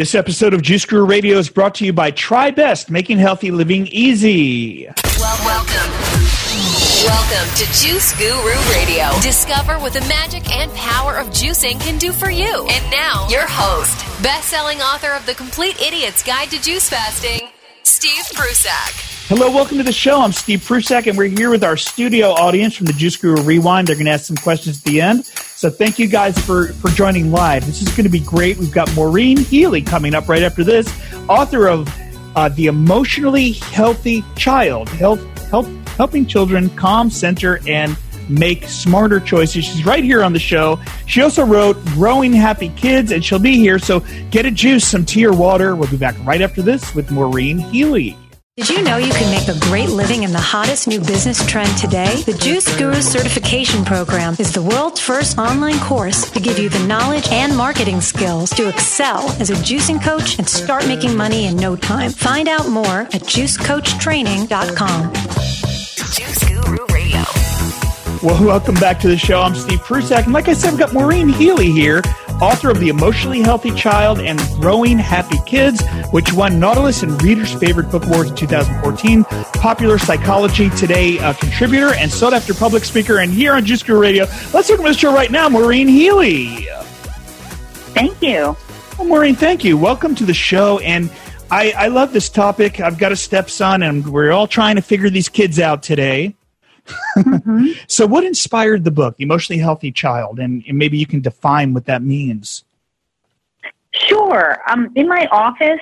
This episode of Juice Guru Radio is brought to you by Tribest, making healthy living easy. Well, welcome. Welcome to Juice Guru Radio. Discover what the magic and power of juicing can do for you. And now, your host, best-selling author of The Complete Idiot's Guide to Juice Fasting, Steve Prussack. Hello, welcome to the show. I'm Steve Prussack, and we're here with our studio audience from the Juice Guru Rewind. They're going to ask some questions at the end. So thank you guys for, for joining live. This is going to be great. We've got Maureen Healy coming up right after this, author of uh, The Emotionally Healthy Child, Health, Help, Helping Children Calm, Center, and Make Smarter Choices. She's right here on the show. She also wrote Growing Happy Kids, and she'll be here. So get a juice, some tea or water. We'll be back right after this with Maureen Healy. Did you know you can make a great living in the hottest new business trend today? The Juice Guru Certification Program is the world's first online course to give you the knowledge and marketing skills to excel as a juicing coach and start making money in no time. Find out more at juicecoachtraining.com. Juice Guru Radio. Well, welcome back to the show. I'm Steve Prussack, and like I said, we've got Maureen Healy here, author of The Emotionally Healthy Child and Growing Happy Kids, which won Nautilus and Reader's Favorite Book Awards in 2014, popular Psychology Today uh, contributor, and sought after public speaker. And here on Juice Guru Radio, let's welcome to the show right now, Maureen Healy. Thank you. Well, Maureen, thank you. Welcome to the show. And I, I love this topic. I've got a stepson, and we're all trying to figure these kids out today. Mm-hmm. so, what inspired the book, Emotionally Healthy Child? And, and maybe you can define what that means. Sure. Um, in my office,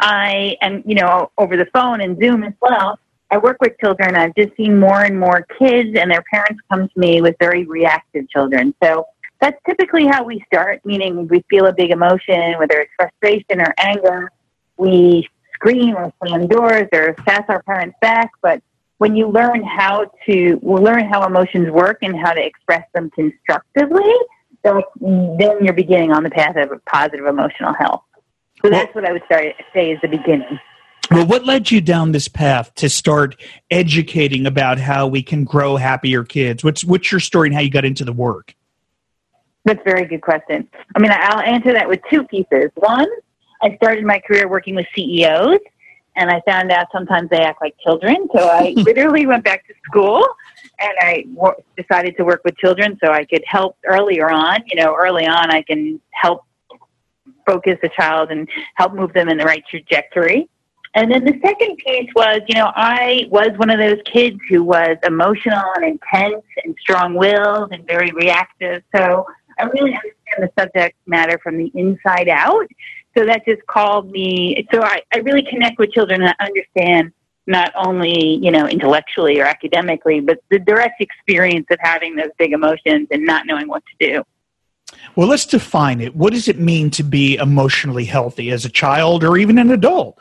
I and you know over the phone and Zoom as well. I work with children. I've just seen more and more kids and their parents come to me with very reactive children. So that's typically how we start. Meaning we feel a big emotion, whether it's frustration or anger. We scream or slam doors or sass our parents back. But when you learn how to learn how emotions work and how to express them constructively, so then you're beginning on the path of positive emotional health. So that's what I would start say is the beginning. Well, what led you down this path to start educating about how we can grow happier kids? What's what's your story and how you got into the work? That's a very good question. I mean, I'll answer that with two pieces. One, I started my career working with CEOs, and I found out sometimes they act like children. So I literally went back to school and I w- decided to work with children so I could help earlier on. You know, early on, I can help focus a child and help move them in the right trajectory. And then the second piece was, you know, I was one of those kids who was emotional and intense and strong willed and very reactive. So I really understand the subject matter from the inside out. So that just called me. So I, I really connect with children and I understand not only, you know, intellectually or academically, but the direct experience of having those big emotions and not knowing what to do. Well, let's define it. What does it mean to be emotionally healthy as a child or even an adult?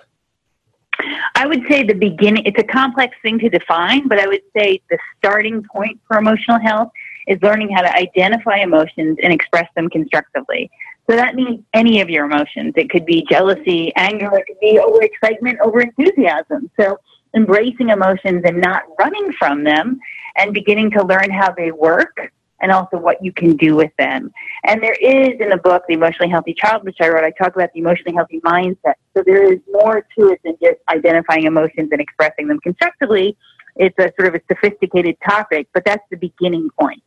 I would say the beginning, it's a complex thing to define, but I would say the starting point for emotional health is learning how to identify emotions and express them constructively. So that means any of your emotions. It could be jealousy, anger, it could be over excitement, over enthusiasm. So embracing emotions and not running from them and beginning to learn how they work and also what you can do with them. And there is in the book, The Emotionally Healthy Child, which I wrote, I talk about the emotionally healthy mindset. So there is more to it than just identifying emotions and expressing them constructively. It's a sort of a sophisticated topic, but that's the beginning point.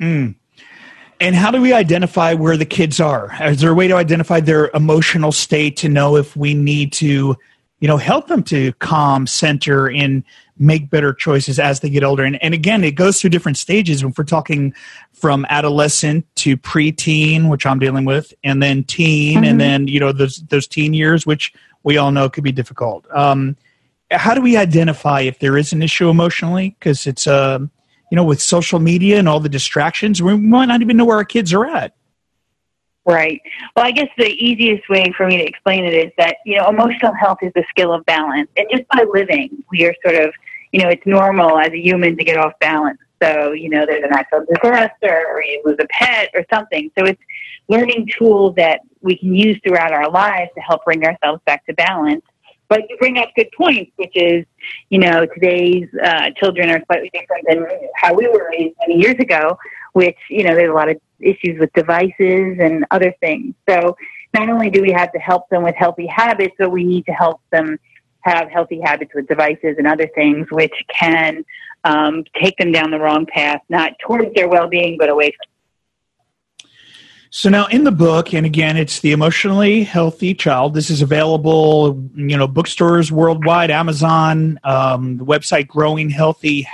Mm. And how do we identify where the kids are? Is there a way to identify their emotional state to know if we need to, you know, help them to calm, center, and make better choices as they get older? And, and again, it goes through different stages. If we're talking from adolescent to preteen, which I'm dealing with, and then teen, Mm-hmm. and then you know those those teen years, which we all know could be difficult. Um, how do we identify if there is an issue emotionally? Because it's uh, you know, with social media and all the distractions, we might not even know where our kids are at. Right. Well, I guess the easiest way for me to explain it is that, you know, emotional health is the skill of balance. And just by living, we are sort of, you know, it's normal as a human to get off balance. So, you know, there's a natural disaster or you lose a pet or something. So it's learning tools that we can use throughout our lives to help bring ourselves back to balance. But you bring up good points, which is, you know, today's uh, children are slightly different than how we were raised many years ago, which, you know, there's a lot of issues with devices and other things. So not only do we have to help them with healthy habits, but we need to help them have healthy habits with devices and other things which can um, take them down the wrong path, not towards their well being, but away from so now in the book, and again, it's the emotionally healthy child. This is available, you know, bookstores worldwide, Amazon, um, the website Growing Healthy.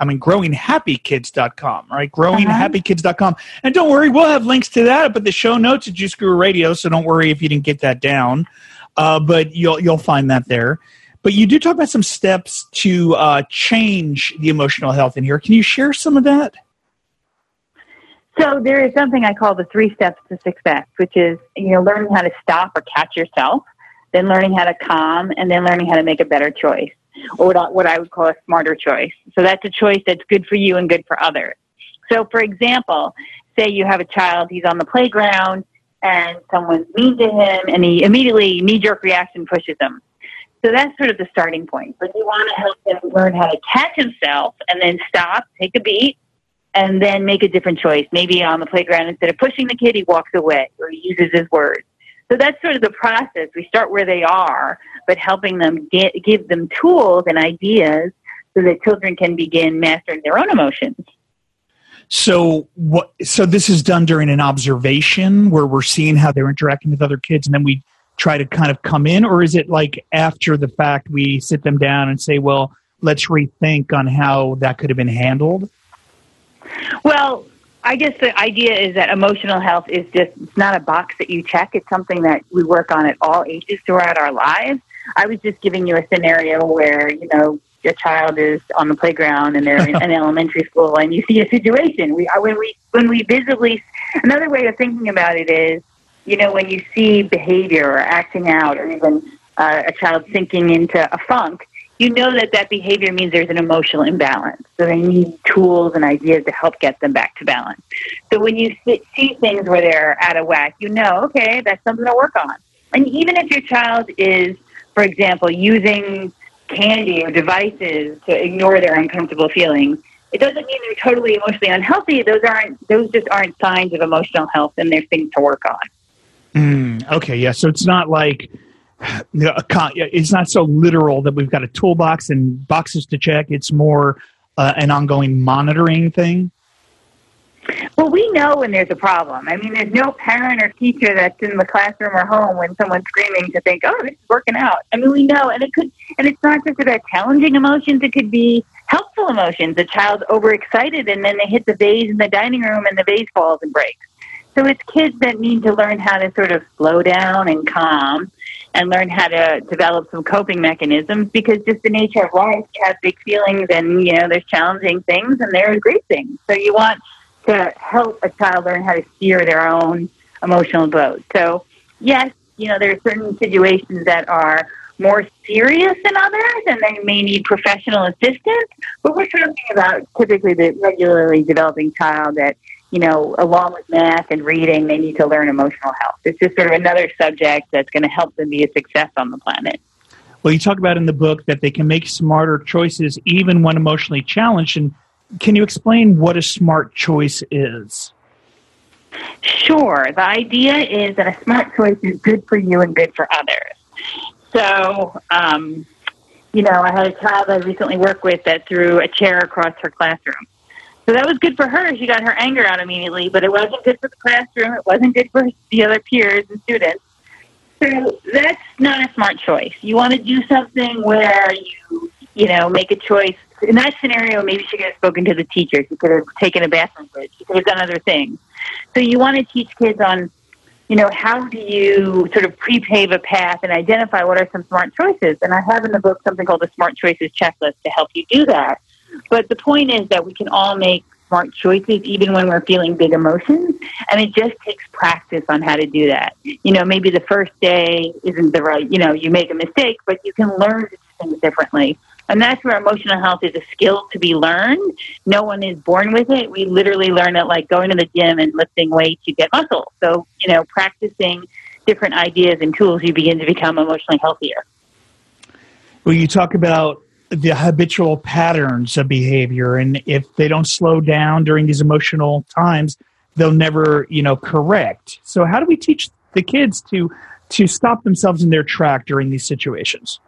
I mean, growinghappykids.com, right? Growinghappykids.com. And don't worry, we'll have links to that up at the show notes at Juice Guru Radio. So don't worry if you didn't get that down, uh, but you'll you'll find that there. But you do talk about some steps to uh, change the emotional health in here. Can you share some of that? So there is something I call the three steps to success, which is you know learning how to stop or catch yourself, then learning how to calm, and then learning how to make a better choice, or what I, what I would call a smarter choice. So that's a choice that's good for you and good for others. So for example, say you have a child, he's on the playground, and someone's mean to him, and he immediately knee jerk reaction pushes him. So that's sort of the starting point. But you want to help him learn how to catch himself and then stop, take a beat, and then make a different choice. Maybe on the playground, instead of pushing the kid, he walks away or he uses his words. So that's sort of the process. We start where they are, but helping them get, give them tools and ideas so that children can begin mastering their own emotions. So what? So this is done during an observation where we're seeing how they're interacting with other kids, and then we try to kind of come in, or is it like after the fact we sit them down and say, "Well, let's rethink on how that could have been handled"? Well, I guess the idea is that emotional health is just it's not a box that you check. It's something that we work on at all ages throughout our lives. I was just giving you a scenario where, you know, your child is on the playground and they're in an elementary school and you see a situation. We when we when we visibly another way of thinking about it is, you know, when you see behavior or acting out or even uh, a child sinking into a funk, you know that that behavior means there's an emotional imbalance. So they need tools and ideas to help get them back to balance. So when you see things where they're out of whack, you know, okay, that's something to work on. And even if your child is, for example, using candy or devices to ignore their uncomfortable feelings, it doesn't mean they're totally emotionally unhealthy. Those aren't those just aren't signs of emotional health, and there's things to work on. Mm, okay, yeah. So it's not like it's not so literal that we've got a toolbox and boxes to check. It's more uh, an ongoing monitoring thing. Well, we know when there's a problem. I mean, there's no parent or teacher that's in the classroom or home when someone's screaming to think, "Oh, this is working out." I mean, we know, and it could, and it's not just about challenging emotions. It could be helpful emotions. A child's overexcited, and then they hit the vase in the dining room, and the vase falls and breaks. So it's kids that need to learn how to sort of slow down and calm and learn how to develop some coping mechanisms because just the nature of life, have big feelings and, you know, there's challenging things and there are great things. So you want to help a child learn how to steer their own emotional boat. So, yes, you know, there are certain situations that are more serious than others and they may need professional assistance, but we're talking about typically the regularly developing child that you know, along with math and reading, they need to learn emotional health. It's just sort of another subject that's going to help them be a success on the planet. Well, you talk about in the book that they can make smarter choices even when emotionally challenged. And can you explain what a smart choice is? Sure. The idea is that a smart choice is good for you and good for others. So, um, you know, I had a child I recently worked with that threw a chair across her classroom. So that was good for her. She got her anger out immediately, but it wasn't good for the classroom. It wasn't good for the other peers and students. So that's not a smart choice. You want to do something where you, you know, make a choice. In that scenario, maybe she could have spoken to the teacher. She could have taken a bathroom break. She could have done other things. So you want to teach kids on, you know, how do you sort of pre-pave a path and identify what are some smart choices. And I have in the book something called the Smart Choices Checklist to help you do that. But the point is that we can all make smart choices even when we're feeling big emotions. And it just takes practice on how to do that. You know, maybe the first day isn't the right, you know, you make a mistake, but you can learn to do things differently. And that's where emotional health is a skill to be learned. No one is born with it. We literally learn it like going to the gym and lifting weights, you get muscle. So, you know, practicing different ideas and tools, you begin to become emotionally healthier. Well, you talk about the habitual patterns of behavior and if they don't slow down during these emotional times they'll never you know correct so how do we teach the kids to to stop themselves in their track during these situations?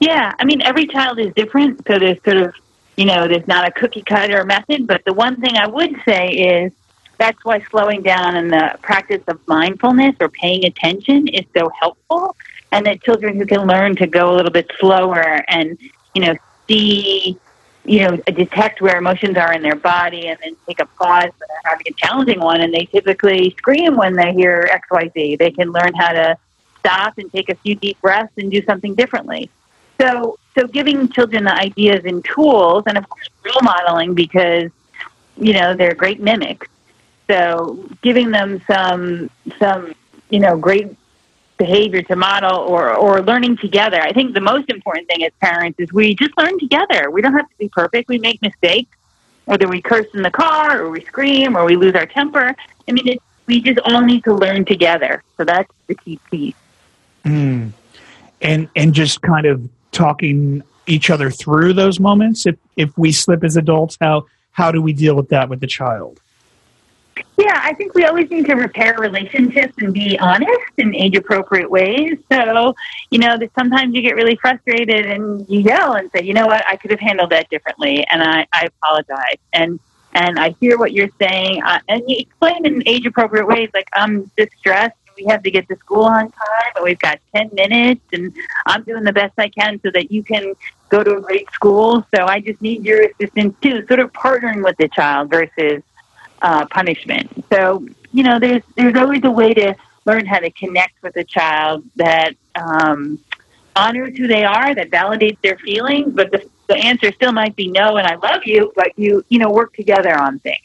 Yeah, I mean, every child is different, so there's sort of, you know, there's not a cookie cutter method. But the one thing I would say is that's why slowing down and the practice of mindfulness or paying attention is so helpful, and that children who can learn to go a little bit slower and, you know, see you know, detect where emotions are in their body and then take a pause when they're having a challenging one. And they typically scream when they hear XYZ. They can learn how to stop and take a few deep breaths and do something differently. So, so giving children the ideas and tools, and of course, role modeling because, you know, they're great mimics. So giving them some, some, you know, great behavior to model or, or learning together. I think the most important thing as parents is we just learn together. We don't have to be perfect. We make mistakes, whether we curse in the car or we scream or we lose our temper. I mean, it, we just all need to learn together. So that's the key piece. Mm. And and just kind of talking each other through those moments. If if we slip as adults, how how do we deal with that with the child? Yeah, I think we always need to repair relationships and be honest in age appropriate ways. So, you know, sometimes you get really frustrated and you yell and say, you know what, I could have handled that differently, and I, I apologize. And and I hear what you're saying, uh, and you explain in age appropriate ways, like I'm distressed. We have to get to school on time, and we've got ten minutes, and I'm doing the best I can so that you can go to a great school. So I just need your assistance too. Sort of partnering with the child versus uh, punishment. So you know, there's there's always a way to learn how to connect with a child that um, honors who they are, that validates their feelings, but the, the answer still might be no, and I love you, but you you know work together on things.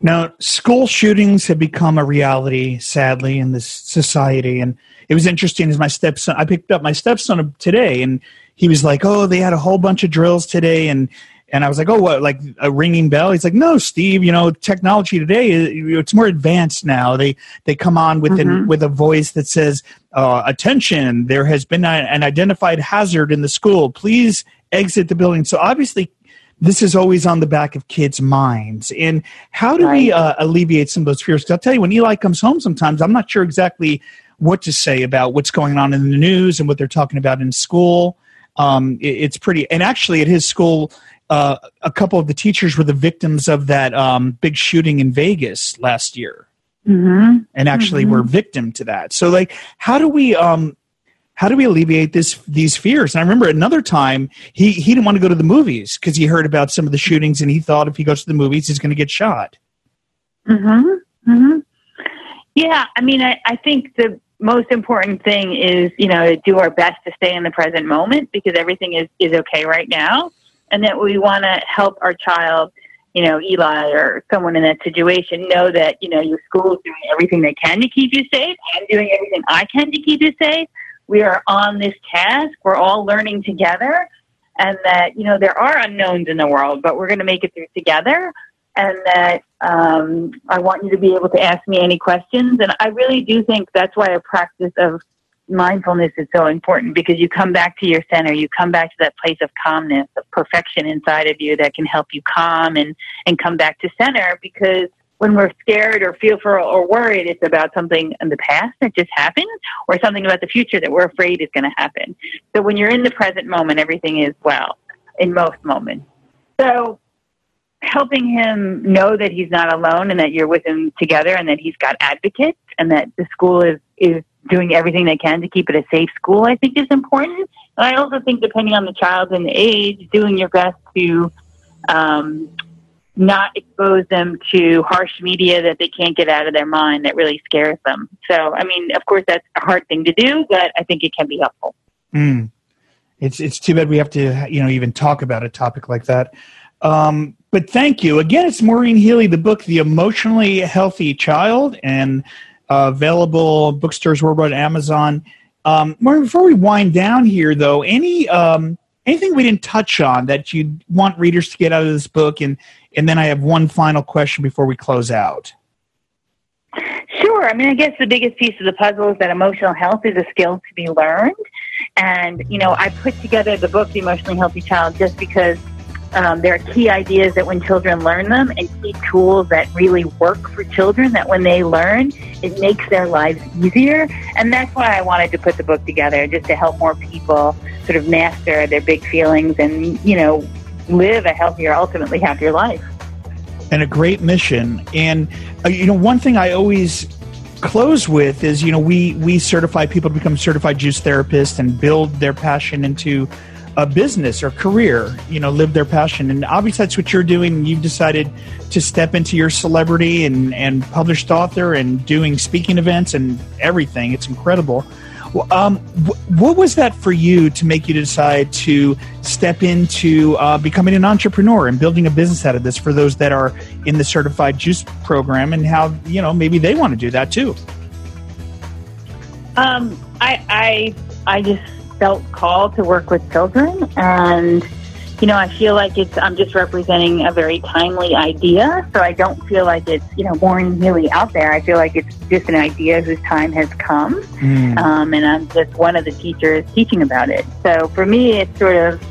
Now, school shootings have become a reality, sadly, in this society. And it was interesting as my stepson, I picked up my stepson today, and he was like, "Oh, they had a whole bunch of drills today, and and I was like, oh, what, like a ringing bell? He's like, no, Steve, you know, technology today, it's more advanced now. They, they come on with, mm-hmm. an, with a voice that says, uh, attention, there has been an identified hazard in the school. Please exit the building. So obviously, this is always on the back of kids' minds. And how do right. we uh, alleviate some of those fears? Because I'll tell you, when Eli comes home sometimes, I'm not sure exactly what to say about what's going on in the news and what they're talking about in school. Um, it, it's pretty, and actually at his school, uh, a couple of the teachers were the victims of that um, big shooting in Vegas last year, mm-hmm. and actually mm-hmm. were victim to that. So, like, how do we um, how do we alleviate this these fears? And I remember another time he he didn't want to go to the movies because he heard about some of the shootings, and he thought if he goes to the movies, he's going to get shot. Hmm. Hmm. Yeah. I mean, I, I think the most important thing is you know to do our best to stay in the present moment because everything is is okay right now and that we want to help our child, you know, Eli or someone in that situation know that, you know, your school is doing everything they can to keep you safe. I'm doing everything I can to keep you safe. We are on this task. We're all learning together. And that, you know, there are unknowns in the world, but we're going to make it through together. And that um, I want you to be able to ask me any questions. And I really do think that's why a practice of mindfulness is so important because you come back to your center, you come back to that place of calmness, of perfection inside of you that can help you calm and, and come back to center because when we're scared or fearful or worried, it's about something in the past that just happened or something about the future that we're afraid is going to happen. So when you're in the present moment, everything is well in most moments. So helping him know that he's not alone and that you're with him together and that he's got advocates and that the school is, is doing everything they can to keep it a safe school, I think is important. And I also think, depending on the child and the age, doing your best to um, not expose them to harsh media that they can't get out of their mind that really scares them. So, I mean, of course, that's a hard thing to do, but I think it can be helpful. Mm. It's it's too bad we have to you know even talk about a topic like that. Um, but thank you again. It's Maureen Healy, the book, "The Emotionally Healthy Child," and uh, available bookstores worldwide, Amazon. Um, before we wind down here, though, any um, anything we didn't touch on that you want readers to get out of this book, and and then I have one final question before we close out. Sure. I mean, I guess the biggest piece of the puzzle is that emotional health is a skill to be learned. And, you know, I put together the book, The Emotionally Healthy Child, just because um, there are key ideas that when children learn them and key tools that really work for children that when they learn, it makes their lives easier. And that's why I wanted to put the book together, just to help more people sort of master their big feelings and, you know, live a healthier, ultimately happier life. And a great mission. And, uh, you know, one thing I always close with is, you know, we, we certify people to become certified juice therapists and build their passion into a business or career, you know, live their passion. And obviously that's what you're doing. You've decided to step into your celebrity and, and published author and doing speaking events and everything. It's incredible. Um, what was that for you to make you decide to step into uh, becoming an entrepreneur and building a business out of this for those that are in the certified juice program and how, you know, maybe they want to do that too? Um, I, I, I just felt called to work with children. And you know i feel like it's i'm just representing a very timely idea. So i don't feel like it's you know Maureen Healy out there. I feel like it's just an idea whose time has come. Mm. um, and i'm just one of the teachers teaching about it. So for me it's sort of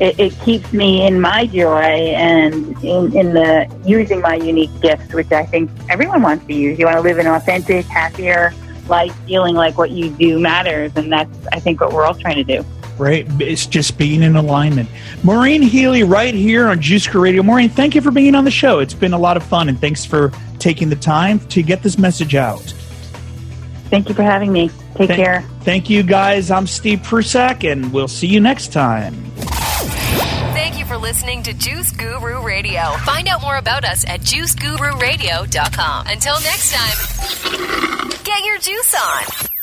it, it keeps me in my joy and in, in the using my unique gifts which i think everyone wants to use. You want to live an authentic happier life feeling like what you do matters. And that's, I think, what we're all trying to do. Right. It's just being in alignment. Maureen Healy, right here on Juice Guru Radio. Maureen, thank you for being on the show. It's been a lot of fun, and thanks for taking the time to get this message out. Thank you for having me. Take Th- care. Thank you, guys. I'm Steve Prussack, and we'll see you next time. You for listening to Juice Guru Radio. Find out more about us at juicegururadio.com. Until next time. Get your juice on.